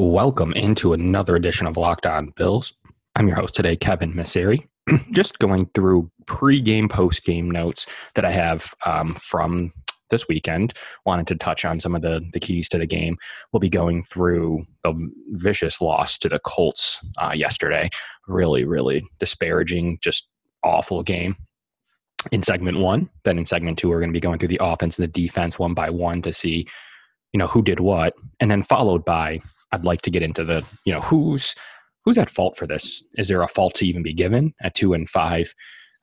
Welcome into another edition of Locked On Bills. I'm your host today, Kevin Masseri. Just going through pre-game, post-game notes that I have um, from this weekend. Wanted to touch on some of the the keys to the game. We'll be going through the vicious loss to the Colts uh, yesterday. Really, really disparaging, just awful game. In segment one, then in segment two, we're going to be going through the offense and the defense one by one to see, you know, who did what, and then followed by I'd like to get into the, you know, who's who's at fault for this? Is there a fault to even be given at two and five?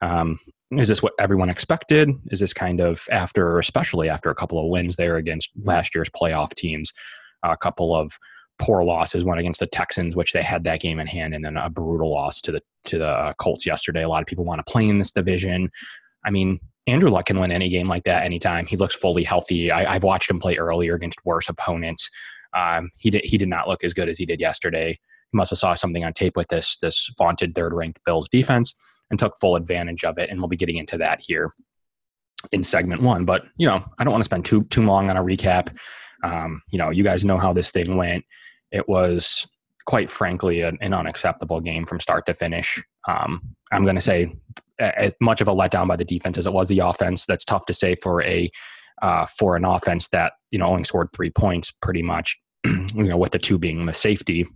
Um, is this what everyone expected? Is this kind of after, especially after a couple of wins there against last year's playoff teams, a couple of poor losses, one against the Texans, which they had that game in hand, and then a brutal loss to the to the uh, Colts yesterday. A lot of people want to play in this division. I mean, Andrew Luck can win any game like that anytime. He looks fully healthy. I, have watched him play earlier against worse opponents. Um, he did he did not look as good as he did yesterday. He must have saw something on tape with this this vaunted third ranked Bills defense and took full advantage of it. And we'll be getting into that here in segment one. But you know, I don't want to spend too too long on a recap. Um, you know, you guys know how this thing went. It was quite frankly an, an unacceptable game from start to finish. Um, I'm going to say as much of a letdown by the defense as it was the offense. That's tough to say for a uh, for an offense that you know only scored three points pretty much you know, with the two being the safety.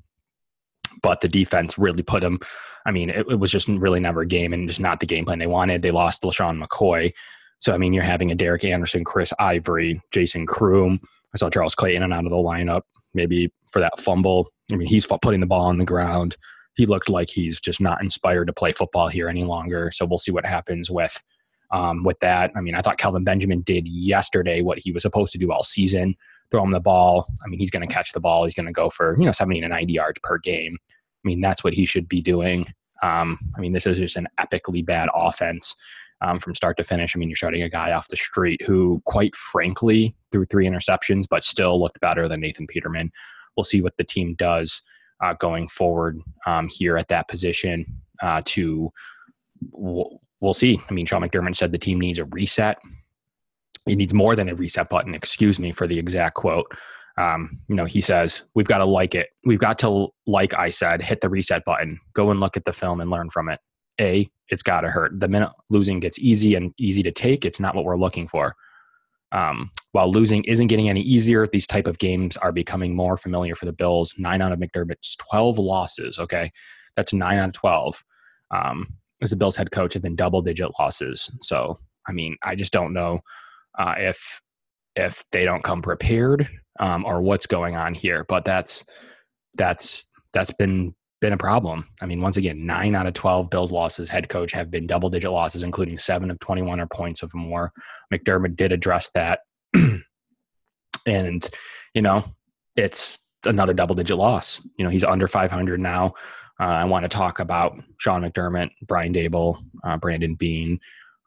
But the defense really put them. I mean, it, it was just really never a game and just not the game plan they wanted. They lost LeSean McCoy. So, I mean, you're having a Derek Anderson, Chris Ivory, Jason Croom. I saw Charles Clay in and out of the lineup, maybe for that fumble. I mean, he's putting the ball on the ground. He looked like he's just not inspired to play football here any longer. So we'll see what happens with um, with that. I mean, I thought Kelvin Benjamin did yesterday what he was supposed to do all season throw him the ball. I mean, he's going to catch the ball. He's going to go for, you know, 70 to 90 yards per game. I mean, that's what he should be doing. Um, I mean, this is just an epically bad offense um, from start to finish. I mean, you're starting a guy off the street who, quite frankly, threw three interceptions, but still looked better than Nathan Peterman. We'll see what the team does uh, going forward um, here at that position uh, to. We'll, see. I mean, Sean McDermott said the team needs a reset he needs more than a reset button. Excuse me for the exact quote. Um, you know, he says, We've got to like it. We've got to, like I said, hit the reset button, go and look at the film and learn from it. A, it's got to hurt. The minute losing gets easy and easy to take, it's not what we're looking for. Um, while losing isn't getting any easier, these type of games are becoming more familiar for the Bills. Nine out of McDermott's 12 losses, okay? That's nine out of 12. Um, as the Bills head coach, have been double digit losses. So, I mean, I just don't know uh, if if they don't come prepared um, or what's going on here. But that's that's that's been been a problem. I mean, once again, nine out of twelve Bills losses, head coach have been double digit losses, including seven of twenty one or points of more. McDermott did address that, and you know, it's another double digit loss. You know, he's under five hundred now. Uh, I want to talk about Sean McDermott, Brian Daboll, uh, Brandon Beane,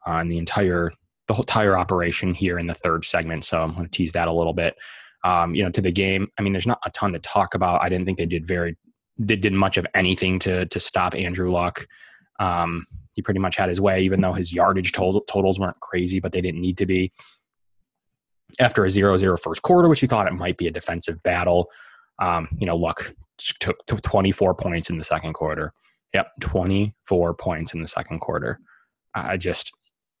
uh, and the entire the whole entire operation here in the third segment. So I'm going to tease that a little bit. Um, you know, to the game. I mean, there's not a ton to talk about. I didn't think they did very they did much of anything to to stop Andrew Luck. Um, he pretty much had his way, even though his yardage total, totals weren't crazy, but they didn't need to be. After a 0-0 first quarter, which you thought it might be a defensive battle, um, you know, Luck took 24 points in the second quarter. Yep, 24 points in the second quarter. I just,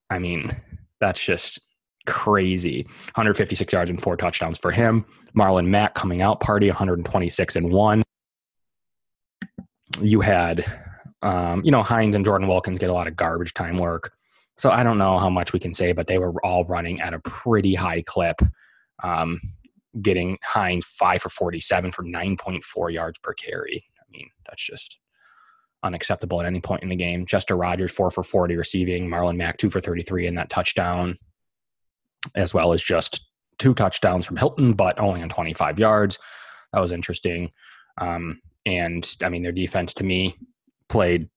I mean, that's just crazy. 156 yards and four touchdowns for him. Marlon Mack coming out party 126 and one. You had, um, you know, Hines and Jordan Wilkins get a lot of garbage time work. So I don't know how much we can say, but they were all running at a pretty high clip. Um, getting Hines five for 47 for 9.4 yards per carry. I mean, that's just unacceptable at any point in the game. Chester Rogers, four for 40 receiving, Marlon Mack, two for 33 in that touchdown, as well as just two touchdowns from Hilton, but only on 25 yards. That was interesting. Um, and I mean, their defense to me played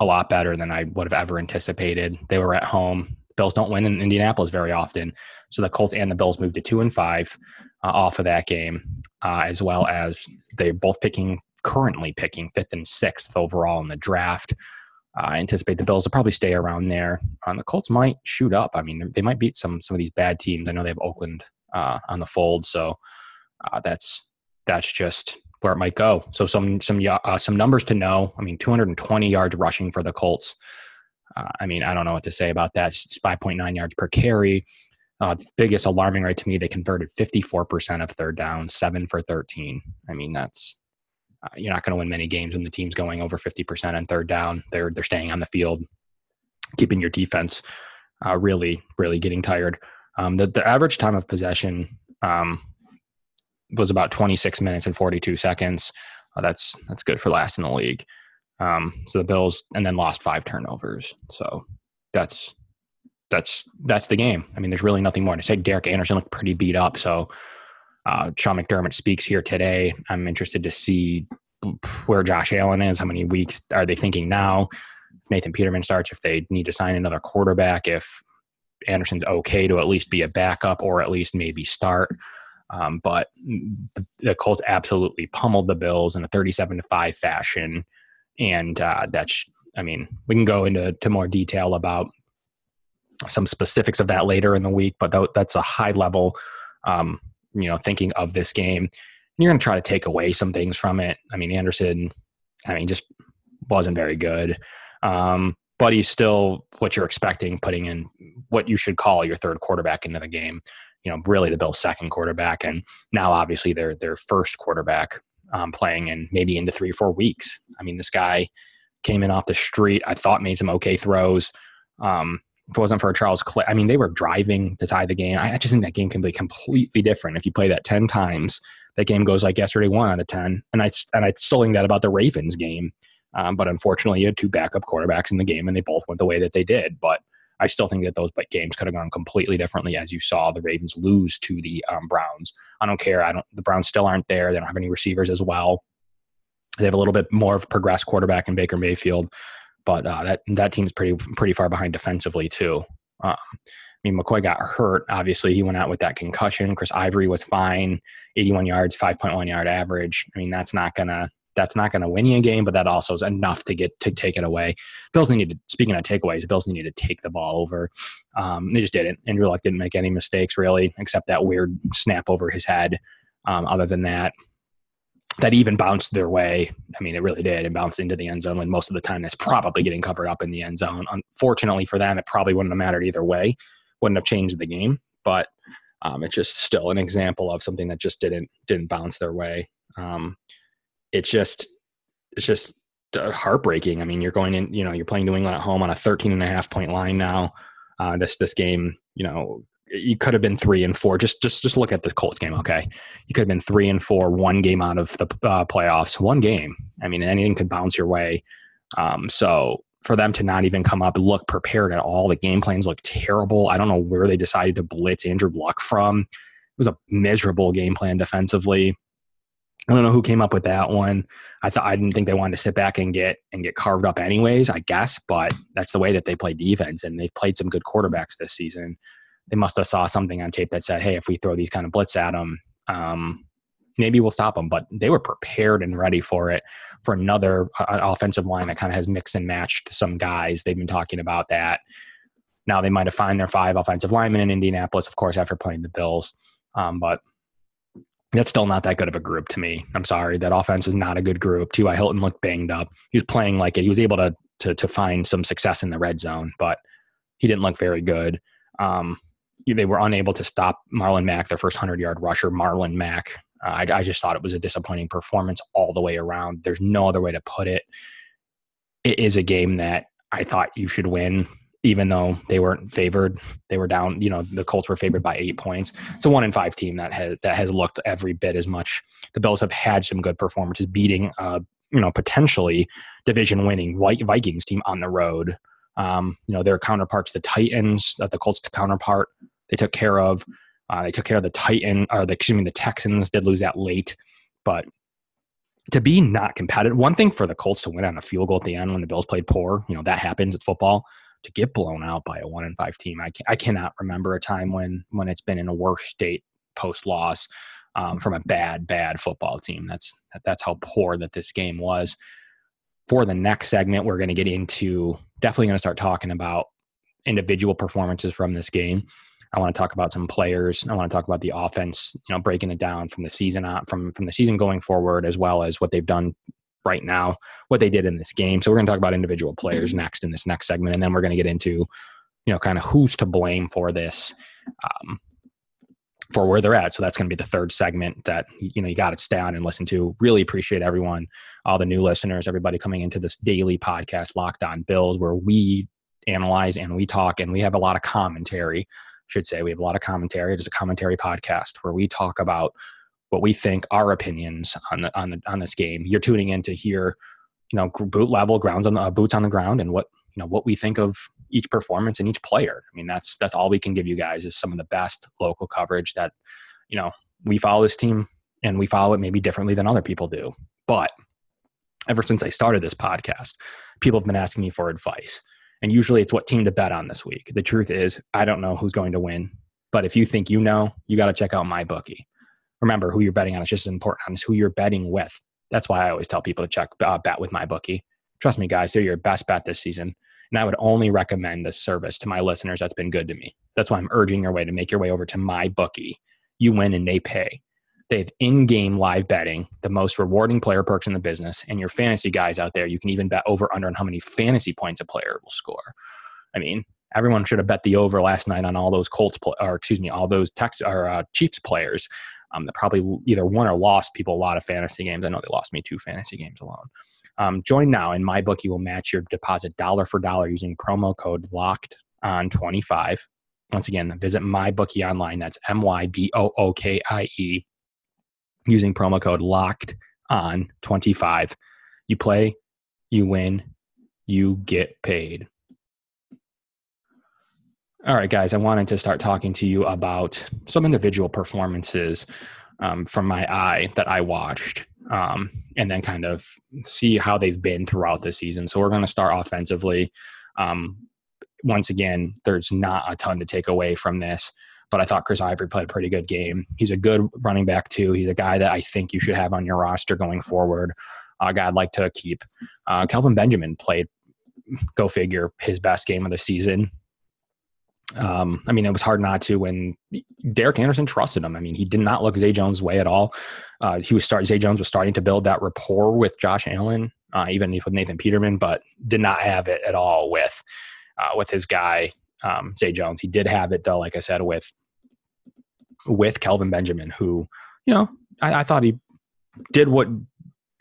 a lot better than I would have ever anticipated. They were at home. Bills don't win in Indianapolis very often. So the Colts and the Bills moved to two and five uh, off of that game, uh, as well as they're both picking currently picking fifth and sixth overall in the draft. Uh, I anticipate the Bills will probably stay around there. Um, the Colts might shoot up. I mean, they might beat some some of these bad teams. I know they have Oakland uh, on the fold, so that's that's just where it might go. So some some uh, some numbers to know. I mean, 220 yards rushing for the Colts. Uh, I mean, I don't know what to say about that. It's 5.9 yards per carry. Uh, biggest alarming rate to me, they converted 54% of third down, seven for 13. I mean, that's uh, you're not going to win many games when the team's going over 50% on third down. They're they're staying on the field, keeping your defense uh, really really getting tired. Um, the the average time of possession um, was about 26 minutes and 42 seconds. Uh, that's that's good for last in the league. Um, so the Bills and then lost five turnovers. So that's that's that's the game. I mean, there's really nothing more to say. Derek Anderson looked pretty beat up. So uh, Sean McDermott speaks here today. I'm interested to see where Josh Allen is. How many weeks are they thinking now? If Nathan Peterman starts, if they need to sign another quarterback, if Anderson's okay to at least be a backup or at least maybe start. Um, but the, the, Colts absolutely pummeled the Bills in a 37 to 5 fashion. And uh, that's, I mean, we can go into to more detail about some specifics of that later in the week, but that's a high level, um, you know, thinking of this game. And you're going to try to take away some things from it. I mean, Anderson, I mean, just wasn't very good. Um, but he's still what you're expecting, putting in what you should call your third quarterback into the game. You know, really the Bills' second quarterback, and now obviously their their first quarterback um, playing in maybe into three or four weeks. I mean, this guy came in off the street. I thought made some okay throws. Um, if it wasn't for Charles Clay, I mean, they were driving to tie the game. I just think that game can be completely different if you play that ten times. That game goes like yesterday, one out of ten, and I and I still think that about the Ravens game. Um, but unfortunately, you had two backup quarterbacks in the game, and they both went the way that they did. But I still think that those games could have gone completely differently, as you saw the Ravens lose to the um, Browns. I don't care. I don't. The Browns still aren't there. They don't have any receivers as well. They have a little bit more of a progressed quarterback in Baker Mayfield, but uh, that that team's pretty pretty far behind defensively too. Um, I mean, McCoy got hurt. Obviously, he went out with that concussion. Chris Ivory was fine, 81 yards, 5.1 yard average. I mean, that's not gonna that's not to win you a game, but that also is enough to get to take it away. Bills needed. To speaking of takeaways, Bills needed to take the ball over. Um, they just didn't. Andrew Luck didn't make any mistakes really, except that weird snap over his head. Um, other than that, that even bounced their way. I mean, it really did, and bounced into the end zone. When most of the time, that's probably getting covered up in the end zone. Unfortunately for them, it probably wouldn't have mattered either way. Wouldn't have changed the game, but um, it's just still an example of something that just didn't didn't bounce their way. Um, it's just it's just uh, heartbreaking. I mean, you're going in, you know, you're playing New England at home on a 13 and a half point line now. Uh, this this game, you know, you could have been three and four. Just just just look at the Colts game. Okay, you could have been three and four, one game out of the uh, playoffs, one game. I mean, anything could bounce your way. Um, so for them to not even come up, look prepared at all, the game plans look terrible. I don't know where they decided to blitz Andrew Luck from. It was a miserable game plan defensively. I don't know who came up with that one. I thought I didn't think they wanted to sit back and get and get carved up anyways, I guess, but that's the way that they play defense and they've played some good quarterbacks this season. They must have saw something on tape that said, "Hey, if we throw these kind of blitz at them, um, maybe we'll stop them." But they were prepared and ready for it. For another uh, offensive line that kind of has mixed and matched some guys, they've been talking about that. Now they might have found their five offensive linemen in Indianapolis, of course, after playing the Bills. Um, but that's still not that good of a group to me. I'm sorry. That offense is not a good group. T.Y. Hilton looked banged up. He was playing like it. He was able to, to, to find some success in the red zone, but he didn't look very good. Um, they were unable to stop Marlon Mack, their first 100 yard rusher, Marlon Mack. Uh, I, I just thought it was a disappointing performance all the way around. There's no other way to put it. It is a game that I thought you should win even though they weren't favored, they were down. You know, the Colts were favored by eight points. It's a one in five team that has that has looked every bit as much. The Bills have had some good performances, beating uh, you know potentially division winning Vikings team on the road. Um, you know, their counterparts, the Titans, that the Colts counterpart, they took care of. Uh, they took care of the Titan, or the, excuse me, the Texans did lose that late, but to be not competitive. One thing for the Colts to win on a field goal at the end when the Bills played poor, you know, that happens. It's football to get blown out by a one in five team. I, can, I cannot remember a time when when it's been in a worse state post loss um, from a bad bad football team. That's that's how poor that this game was. For the next segment, we're going to get into definitely going to start talking about individual performances from this game. I want to talk about some players. I want to talk about the offense, you know, breaking it down from the season on, from from the season going forward, as well as what they've done right now, what they did in this game. So we're going to talk about individual players next in this next segment, and then we're going to get into, you know, kind of who's to blame for this. Um, for where they're at. So that's going to be the third segment that you know you got to stay on and listen to. Really appreciate everyone, all the new listeners, everybody coming into this daily podcast, Locked On Bills, where we analyze and we talk and we have a lot of commentary. Should say we have a lot of commentary. It is a commentary podcast where we talk about what we think, our opinions on the, on the, on this game. You're tuning in to hear, you know, boot level grounds on the uh, boots on the ground and what you know what we think of each performance and each player. I mean, that's that's all we can give you guys is some of the best local coverage that you know we follow this team and we follow it maybe differently than other people do. But ever since I started this podcast, people have been asking me for advice. And usually it's what team to bet on this week. The truth is, I don't know who's going to win. But if you think you know, you got to check out my bookie. Remember who you're betting on is just as important as who you're betting with. That's why I always tell people to check uh, bet with my bookie. Trust me, guys, they're your best bet this season. And I would only recommend this service to my listeners that's been good to me. That's why I'm urging your way to make your way over to my bookie. You win and they pay. They have in game live betting, the most rewarding player perks in the business. And your fantasy guys out there, you can even bet over under on how many fantasy points a player will score. I mean, everyone should have bet the over last night on all those Colts, or excuse me, all those Tex or uh, Chiefs players um, that probably either won or lost people a lot of fantasy games. I know they lost me two fantasy games alone. Um, join now, and my bookie will match your deposit dollar for dollar using promo code locked on 25. Once again, visit my bookie online. That's M Y B O O K I E using promo code locked on 25. You play, you win, you get paid. All right, guys, I wanted to start talking to you about some individual performances um, from my eye that I watched um, and then kind of see how they've been throughout the season. So we're going to start offensively. Um, once again, there's not a ton to take away from this, but I thought Chris Ivory played a pretty good game. He's a good running back too. He's a guy that I think you should have on your roster going forward. A guy I'd like to keep. Uh, Kelvin Benjamin played, go figure, his best game of the season. Um, I mean, it was hard not to when Derek Anderson trusted him. I mean, he did not look Zay Jones' way at all. Uh, he was start Zay Jones was starting to build that rapport with Josh Allen, uh, even with Nathan Peterman, but did not have it at all with uh, with his guy um, Zay Jones. He did have it though, like I said, with with Kelvin Benjamin, who you know I, I thought he did what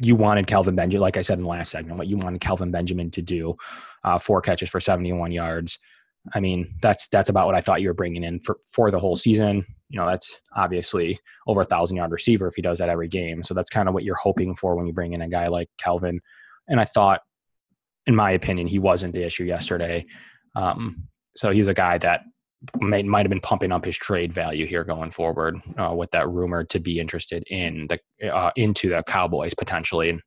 you wanted Kelvin Benjamin, like I said in the last segment, what you wanted Kelvin Benjamin to do, uh, four catches for 71 yards. I mean, that's that's about what I thought you were bringing in for for the whole season. You know, that's obviously over a thousand yard receiver if he does that every game. So that's kind of what you're hoping for when you bring in a guy like Kelvin. And I thought, in my opinion, he wasn't the issue yesterday. Um, so he's a guy that may, might have been pumping up his trade value here going forward uh, with that rumor to be interested in the uh, into the Cowboys potentially,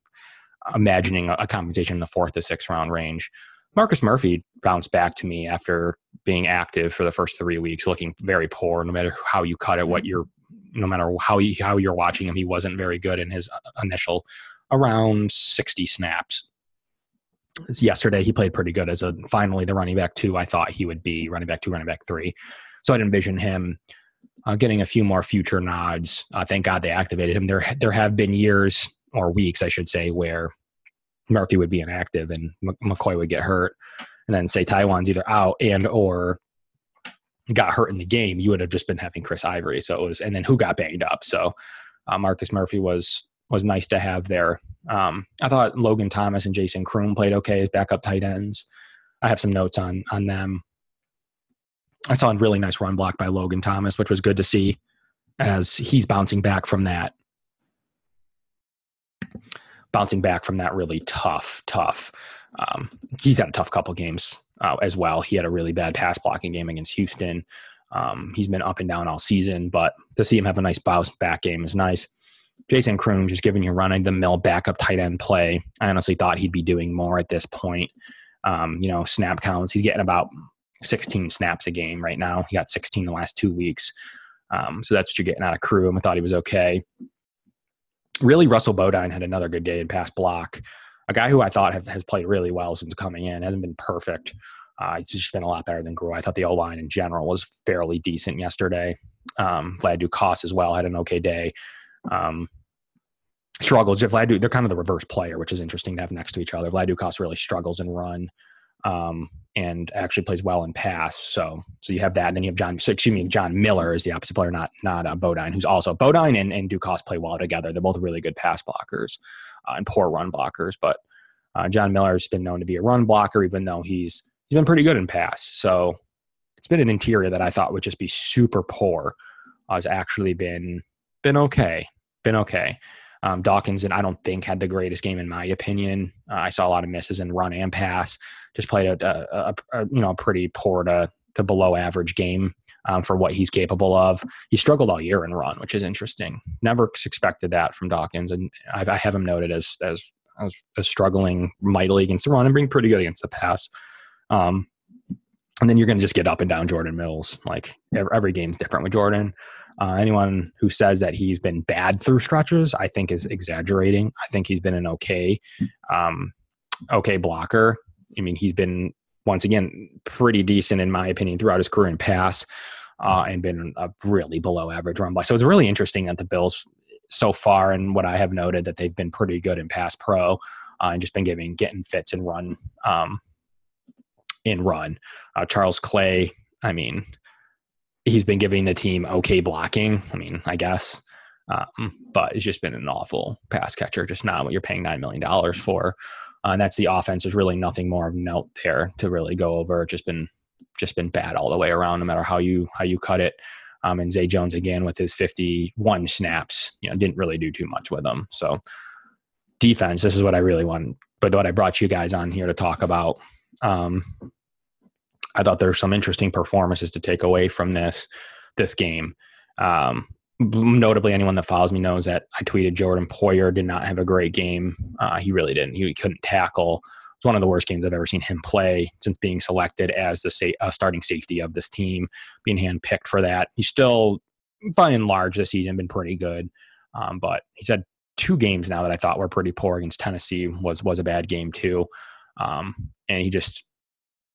imagining a, a compensation in the fourth to sixth round range. Marcus Murphy bounced back to me after being active for the first three weeks, looking very poor. No matter how you cut it, what you're, no matter how you, how you're watching him, he wasn't very good in his uh, initial around 60 snaps. Yesterday, he played pretty good as a finally the running back two. I thought he would be running back two, running back three. So I'd envision him uh, getting a few more future nods. Uh, thank God they activated him. There, there have been years or weeks, I should say, where Murphy would be inactive and McCoy would get hurt, and then say Taiwan's either out and or got hurt in the game, you would have just been having Chris Ivory. So it was, and then who got banged up. So uh, Marcus Murphy was was nice to have there. Um, I thought Logan Thomas and Jason Croom played okay as backup tight ends. I have some notes on on them. I saw a really nice run block by Logan Thomas, which was good to see as he's bouncing back from that bouncing back from that really tough, tough. Um, he's had a tough couple games uh, as well. He had a really bad pass blocking game against Houston. Um, he's been up and down all season, but to see him have a nice bounce back game is nice. Jason Croom just giving you running the mill backup tight end play. I honestly thought he'd be doing more at this point. Um, you know, snap counts. He's getting about 16 snaps a game right now. He got 16 the last two weeks. Um, so that's what you're getting out of Croom. I thought he was okay really, Russell Bodine had another good day in pass block. A guy who I thought have, has played really well since coming in hasn't been perfect. Uh, it's just been a lot better than Groy. I thought the O line in general was fairly decent yesterday. Um, Vlad Ducasse as well had an okay day. Um, struggles. Vlad, they're kind of the reverse player, which is interesting to have next to each other. Vlad Ducasse really struggles in run um, and actually plays well in pass. So, so you have that. And then you have John, so excuse me, John Miller is the opposite player, not not uh, Bodine, who's also Bodine and, and Ducasse play well together. They're both really good pass blockers uh, and poor run blockers. But uh, John Miller has been known to be a run blocker, even though he's he's been pretty good in pass. So it's been an interior that I thought would just be super poor. Uh, has actually been been okay, been okay. Um, Dawkins and I don't think had the greatest game in my opinion. Uh, I saw a lot of misses in run and pass. Just played a, a, a, a you know pretty poor to to below average game um, for what he's capable of. He struggled all year in run, which is interesting. Never expected that from Dawkins, and I've, I have him noted as as as, struggling mightily against the run and being pretty good against the pass. Um, and then you're going to just get up and down Jordan Mills. Like every, every game's different with Jordan. Uh, anyone who says that he's been bad through stretches, I think is exaggerating. I think he's been an okay, um, okay blocker. I mean, he's been once again pretty decent in my opinion throughout his career in pass, uh, and been a really below average run by. So it's really interesting that the Bills so far, and what I have noted that they've been pretty good in pass pro, uh, and just been giving getting fits and run um, in run. Uh, Charles Clay, I mean, he's been giving the team okay blocking. I mean, I guess, um, but it's just been an awful pass catcher. Just not what you're paying nine million dollars for. Uh, and that's the offense. There's really nothing more of note there to really go over. Just been just been bad all the way around, no matter how you how you cut it. Um, and Zay Jones again with his 51 snaps, you know, didn't really do too much with them. So defense, this is what I really want, but what I brought you guys on here to talk about. Um, I thought there were some interesting performances to take away from this this game. Um, notably, anyone that follows me knows that I tweeted Jordan Poyer did not have a great game. Uh, he really didn't. He couldn't tackle. It's one of the worst games I've ever seen him play since being selected as the sa- uh, starting safety of this team, being handpicked for that. He's still, by and large, this season been pretty good, um, but he's had two games now that I thought were pretty poor against Tennessee. was was a bad game too, um, and he just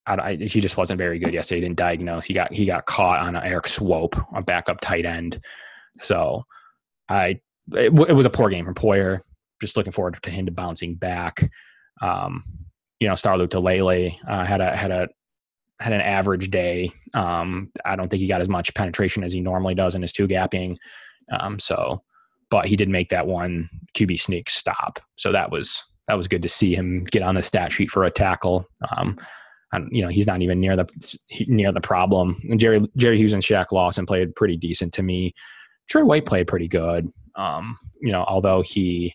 I, I, he just wasn't very good yesterday. He didn't diagnose. He got he got caught on an Erik Swoope, a backup tight end. So I it, it, was a poor game from Poyer. Just looking forward to him to bouncing back. Um, you know, Star Lotulelei uh, had a had a had an average day. Um, I don't think he got as much penetration as he normally does in his two gapping. Um, so, but he did make that one QB sneak stop. So that was that was good to see him get on the stat sheet for a tackle. Um, you know, he's not even near the near the problem. And Jerry Jerry Hughes and Shaq Lawson played pretty decent to me. Trey White played pretty good. Um, you know, although he,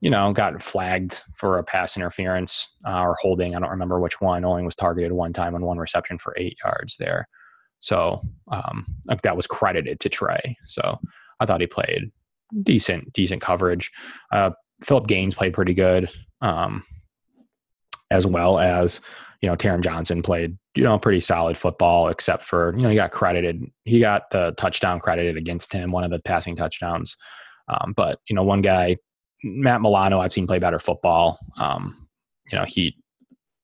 you know, got flagged for a pass interference uh, or holding. I don't remember which one. Only was targeted one time on one reception for eight yards there. So um, like that was credited to Trey. So I thought he played decent, decent coverage. Uh, Philip Gaines played pretty good, um, as well as you know, Taron Johnson played, you know, pretty solid football, except for, you know, he got credited. He got the touchdown credited against him, one of the passing touchdowns. Um, but, you know, one guy, Matt Milano, I've seen play better football. Um, you know, he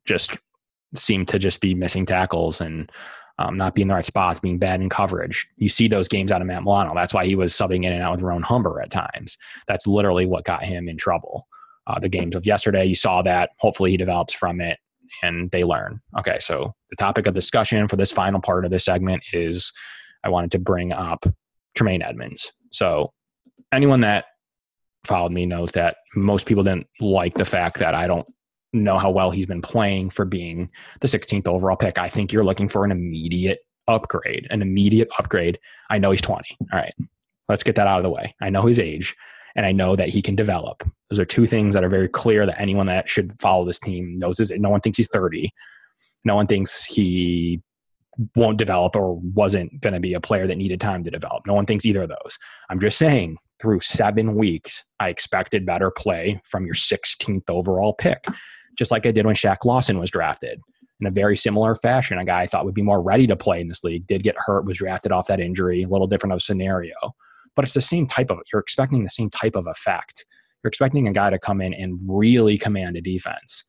just seemed to just be missing tackles and um, not being in the right spots, being bad in coverage. You see those games out of Matt Milano. That's why he was subbing in and out with Ramon Humber at times. That's literally what got him in trouble. Uh, the games of yesterday, you saw that. Hopefully, he develops from it and they learn. Okay, so the topic of discussion for this final part of this segment is I wanted to bring up Tremaine Edmonds. So anyone that followed me knows that most people didn't like the fact that I don't know how well he's been playing for being the 16th overall pick. I think you're looking for an immediate upgrade, an immediate upgrade. I know he's 20. All right. Let's get that out of the way. I know his age and I know that he can develop. Those are two things that are very clear that anyone that should follow this team knows is no one thinks he's 30. No one thinks he won't develop or wasn't going to be a player that needed time to develop. No one thinks either of those. I'm just saying through seven weeks, I expected better play from your 16th overall pick, just like I did when Shaq Lawson was drafted. In a very similar fashion, a guy I thought would be more ready to play in this league did get hurt, was drafted off that injury, a little different of scenario but it's the same type of you're expecting the same type of effect you're expecting a guy to come in and really command a defense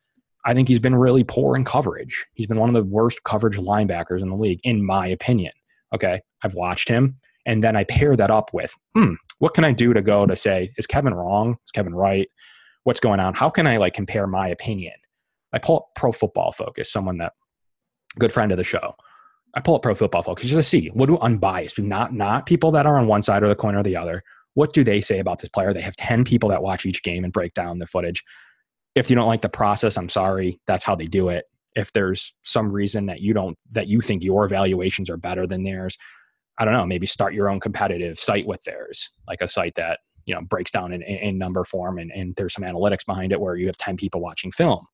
I think he's been really poor in coverage. He's been one of the worst coverage linebackers in the league, in my opinion. Okay. I've watched him. And then I pair that up with, hmm, what can I do to go to say, is Kevin wrong? Is Kevin right? What's going on? How can I like compare my opinion? I pull up Pro Football Focus, someone that good friend of the show. I pull up Pro Football Focus just to see what do unbiased, not not people that are on one side or the coin or the other. What do they say about this player? They have ten people that watch each game and break down the footage. If you don't like the process, I'm sorry. That's how they do it. If there's some reason that you don't that you think your evaluations are better than theirs, I don't know. Maybe start your own competitive site with theirs, like a site that you know breaks down in, in number form and, and there's some analytics behind it where you have 10 people watching film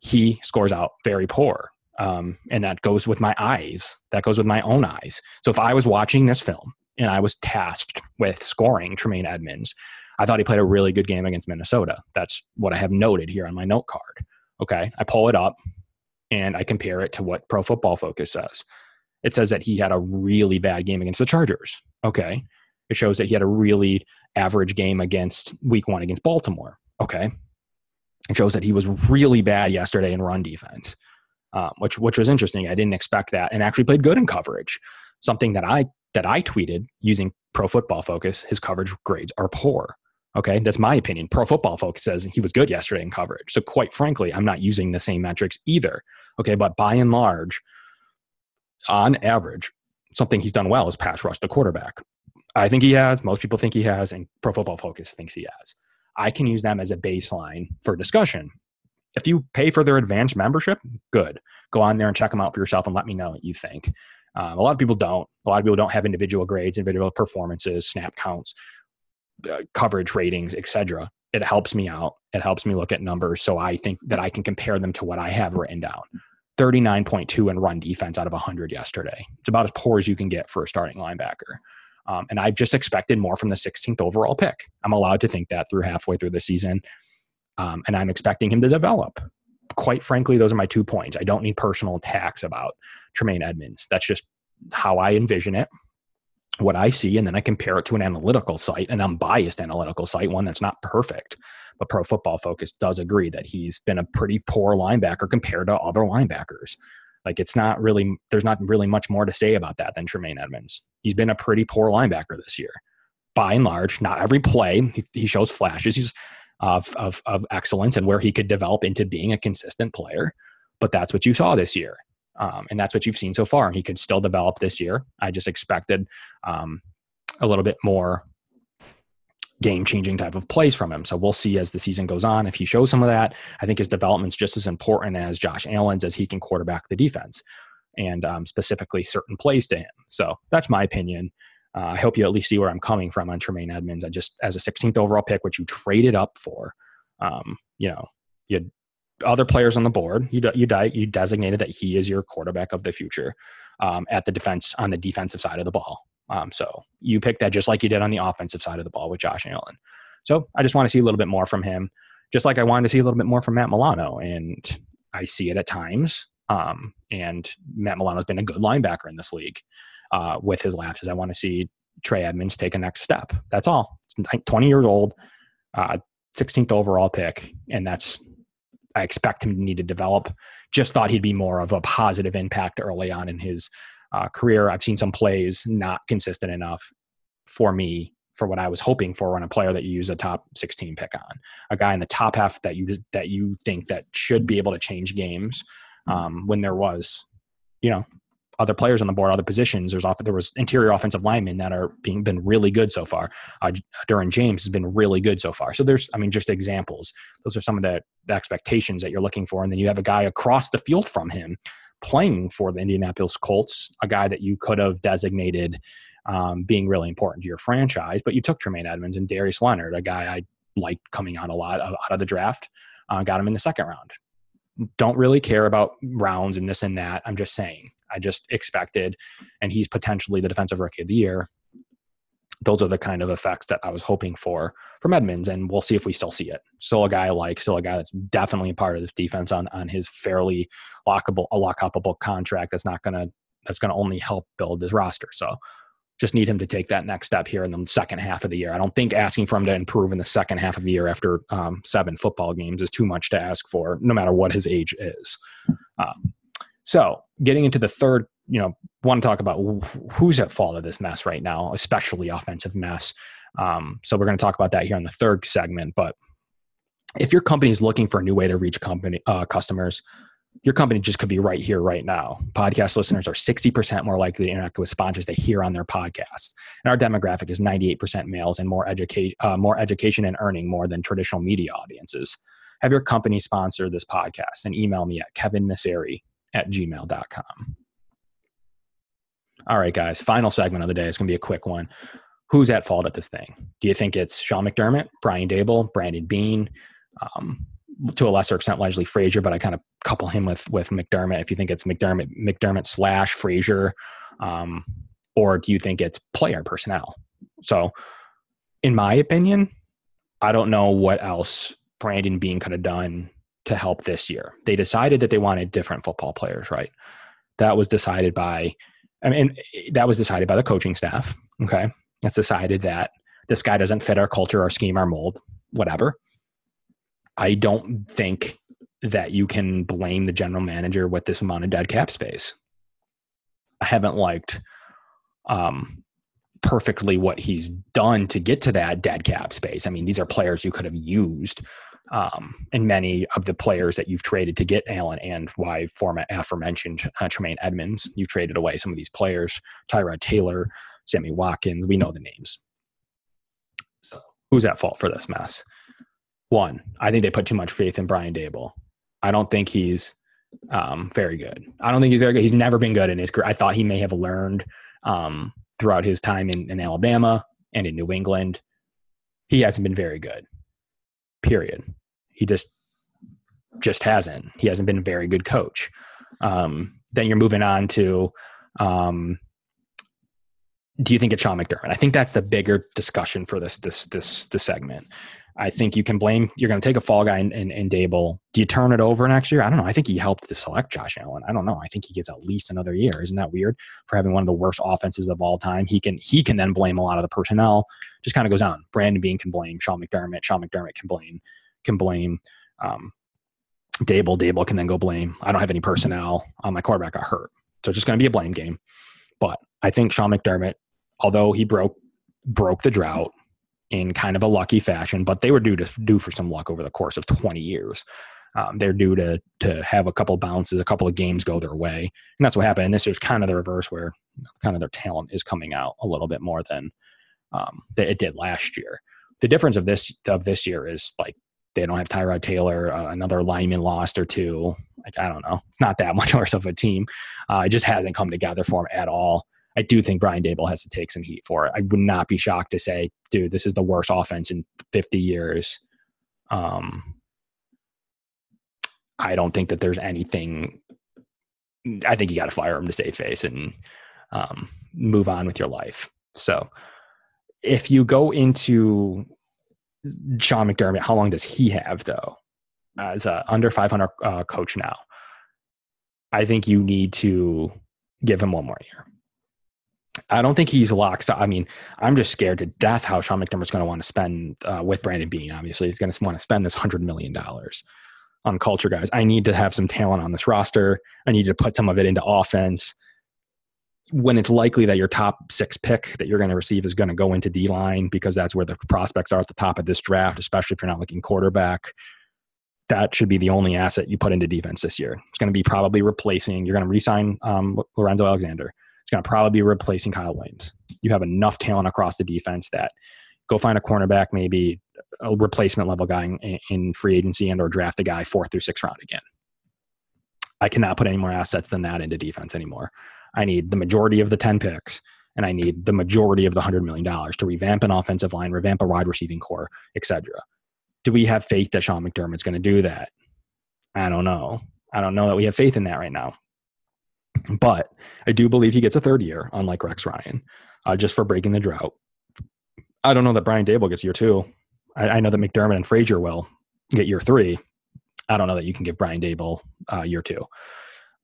he scores out very poor um, and that goes with my eyes. That goes with my own eyes. So if I was watching this film and I was tasked with scoring Tremaine edmonds I thought he played a really good game against Minnesota. That's what I have noted here on my note card. Okay. I pull it up and I compare it to what Pro Football Focus says. It says that he had a really bad game against the Chargers. Okay. It shows that he had a really average game against week one against Baltimore. Okay. It shows that he was really bad yesterday in run defense um, which which was interesting. I didn't expect that, and actually played good in coverage. Something that I that I tweeted using Pro Football Focus. His coverage grades are poor. Okay, that's my opinion. Pro Football Focus says he was good yesterday in coverage. So quite frankly, I'm not using the same metrics either. Okay, but by and large, on average, something he's done well is pass rush the quarterback. I think he has. Most people think he has, and Pro Football Focus thinks he has. I can use them as a baseline for discussion. If you pay for their advanced membership, good. Go on there and check them out for yourself and let me know what you think. Um, a lot of people don't. A lot of people don't have individual grades, individual performances, snap counts, uh, coverage ratings, etc. It helps me out. It helps me look at numbers, so I think that I can compare them to what I have written down. 39.2 in run defense out of 100 yesterday. It's about as poor as you can get for a starting linebacker. Um, and I've just expected more from the 16th overall pick. I'm allowed to think that through halfway through the season um, and I'm expecting him to develop. Quite frankly, those are my two points. I don't need personal attacks about Tremaine Edmonds. That's just how I envision it, what I see, and then I compare it to an analytical site, an unbiased analytical site, one that's not perfect. But Pro Football Focus does agree that he's been a pretty poor linebacker compared to other linebackers. Like it's not really, there's not really much more to say about that than Tremaine Edmonds. He's been a pretty poor linebacker this year by and large. Not every play he, he, shows flashes. He's of, of, of excellence and where he could develop into being a consistent player. But that's what you saw this year. Um, and that's what you've seen so far. And he could still develop this year. I just expected um, a little bit more game changing type of plays from him. So we'll see as the season goes on if he shows some of that. I think his development's just as important as Josh Allen's as he can quarterback the defense and um, specifically certain plays to him. So that's my opinion. Uh, I hope you at least see where I'm coming from on Tremaine Edmonds. I just, as a 16th overall pick, which you traded up for, um, you know, you had other players on the board. You you you designated that he is your quarterback of the future um, at the defense on the defensive side of the ball. Um, so you picked that just like you did on the offensive side of the ball with Josh Allen. So I just want to see a little bit more from him, just like I wanted to see a little bit more from Matt Milano, and I see it at times. Um, and Matt Milano's been a good linebacker in this league uh, with his lapses. I want to see Trey Edmonds take a next step. That's all. 20 years old, uh, 16th overall pick, and that's I expect him to need to develop. Just thought he'd be more of a positive impact early on in his uh, career. I've seen some plays not consistent enough for me for what I was hoping for on a player that you use a top 16 pick on, a guy in the top half that you that you think that should be able to change games. Um, when there was, you know, other players on the board, other positions. There's often there was interior offensive linemen that are being been really good so far. Uh, Derwin James has been really good so far. So there's, I mean, just examples. Those are some of the, the expectations that you're looking for, and then you have a guy across the field from him playing for the Indianapolis Colts, a guy that you could have designated um, being really important to your franchise, but you took Tremaine Edmonds and Darius Leonard, a guy I liked coming on a lot of, out of the draft. Uh, got him in the second round. Don't really care about rounds and this and that. I'm just saying I just expected, and he's potentially the defensive rookie of the year. Those are the kind of effects that I was hoping for from Edmonds, and we'll see if we still see it. Still a guy I like, still a guy that's definitely a part of this defense on on his fairly lockable, a lock upable contract. That's not gonna that's gonna only help build this roster. So just need him to take that next step here in the second half of the year. I don't think asking for him to improve in the second half of the year after um, seven football games is too much to ask for, no matter what his age is. Um, so, getting into the third, you know, want to talk about who's at fault of this mess right now, especially offensive mess. Um, so, we're going to talk about that here in the third segment. But if your company is looking for a new way to reach company uh, customers, your company just could be right here, right now. Podcast listeners are 60% more likely to interact with sponsors they hear on their podcasts. And our demographic is 98% males and more, educate, uh, more education and earning more than traditional media audiences. Have your company sponsor this podcast and email me at kevinmisseri at gmail.com. All right, guys, final segment of the day is going to be a quick one. Who's at fault at this thing? Do you think it's Sean McDermott, Brian Daboll, Brandon Beane, Um, to a lesser extent Leslie Frazier, but I kind of couple him with with McDermott. If you think it's McDermott, McDermott slash Frazier, um, or do you think it's player personnel? So, in my opinion, I don't know what else Brandon Beane could have done to help this year. They decided that they wanted different football players, right? That was decided by, I mean, that was decided by the coaching staff. Okay, that's decided that this guy doesn't fit our culture, our scheme, our mold, whatever. I don't think that you can blame the general manager with this amount of dead cap space. I haven't liked um, perfectly what he's done to get to that dead cap space. I mean, these are players you could have used, um, and many of the players that you've traded to get Allen and why format aforementioned uh, Tremaine Edmonds. you've traded away some of these players, Tyrod Taylor, Sammy Watkins. We know the names. So, who's at fault for this mess? One, I think they put too much faith in Brian Daboll. I don't think he's um, very good. I don't think he's very good. He's never been good in his career. I thought he may have learned um, throughout his time in, in Alabama and in New England. He hasn't been very good. Period. He just just hasn't. He hasn't been a very good coach. Um, then you're moving on to um, do you think it's Sean McDermott? I think that's the bigger discussion for this this this this segment. I think you can blame. You're going to take a fall guy in Daboll. Do you turn it over next year? I don't know. I think he helped to select Josh Allen. I don't know. I think he gets at least another year. Isn't that weird for having one of the worst offenses of all time? He can he can then blame a lot of the personnel. Just kind of goes on. Brandon Beane can blame Sean McDermott. Sean McDermott can blame can blame um, Dable. Daboll can then go blame. I don't have any personnel. Um, my quarterback got hurt, so it's just going to be a blame game. But I think Sean McDermott, although he broke broke the drought in kind of a lucky fashion, but they were due to due for some luck over the course of 20 years. Um, they're due to to have a couple bounces, a couple of games go their way, and that's what happened. And this is kind of the reverse, where kind of their talent is coming out a little bit more than um, that it did last year. The difference of this of this year is like they don't have Tyrod Taylor, uh, another lineman lost or two. Like I don't know, it's not that much worse of a team. Uh, it just hasn't come together for them at all. I do think Brian Daboll has to take some heat for it. I would not be shocked to say, dude, this is the worst offense in 50 years. Um, I don't think that there's anything. I think you got to fire him to save face and um, move on with your life. So, if you go into Sean McDermott, how long does he have though, as a under 500 uh, coach now? I think you need to give him one more year. I don't think he's locked. I mean, I'm just scared to death how Sean McDermott's going to want to spend uh, with Brandon Beane. Obviously, he's going to want to spend this hundred million dollars on culture guys. I need to have some talent on this roster. I need to put some of it into offense. When it's likely that your top six pick that you're going to receive is going to go into D line because that's where the prospects are at the top of this draft, especially if you're not looking quarterback. That should be the only asset you put into defense this year. It's going to be probably replacing. You're going to resign um, Lorenzo Alexander it's going to probably be replacing Kyle Williams. You have enough talent across the defense that go find a cornerback, maybe a replacement level guy in, in free agency and or draft a guy fourth through sixth round again. I cannot put any more assets than that into defense anymore. I need the majority of the 10 picks and I need the majority of the $100 million to revamp an offensive line, revamp a wide receiving core, etc. Do we have faith that Sean McDermott's going to do that? I don't know. I don't know that we have faith in that right now. But I do believe he gets a third year, unlike Rex Ryan, uh, just for breaking the drought. I don't know that Brian Daboll gets year two. I, I, know that McDermott and Frazier will get year three. I don't know that you can give Brian Daboll uh, year two.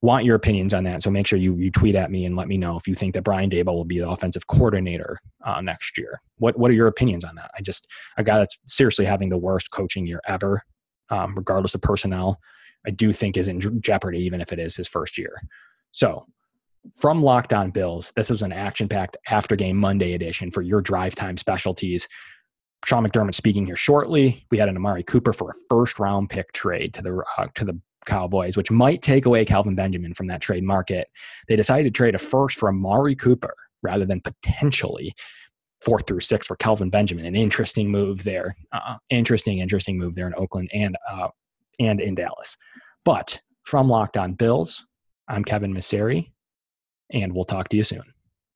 want your opinions on that. So make sure you you tweet at me and let me know if you think that Brian Daboll will be the offensive coordinator uh, next year. What what are your opinions on that? I just a guy that's seriously having the worst coaching year ever, um, regardless of personnel. I do think is in jeopardy, even if it is his first year. So from Locked On Bills, this is an action-packed after game Monday edition for your drive time specialties. Sean McDermott speaking here shortly. We had an Amari Cooper for a first round pick trade to the uh, to the Cowboys, which might take away Kelvin Benjamin from that trade market. They decided to trade a first for Amari Cooper rather than potentially fourth through six for Kelvin Benjamin. An interesting move there. Uh, interesting, interesting move there in Oakland and uh, and in Dallas. But from Locked On Bills, I'm Kevin Masseri, and we'll talk to you soon.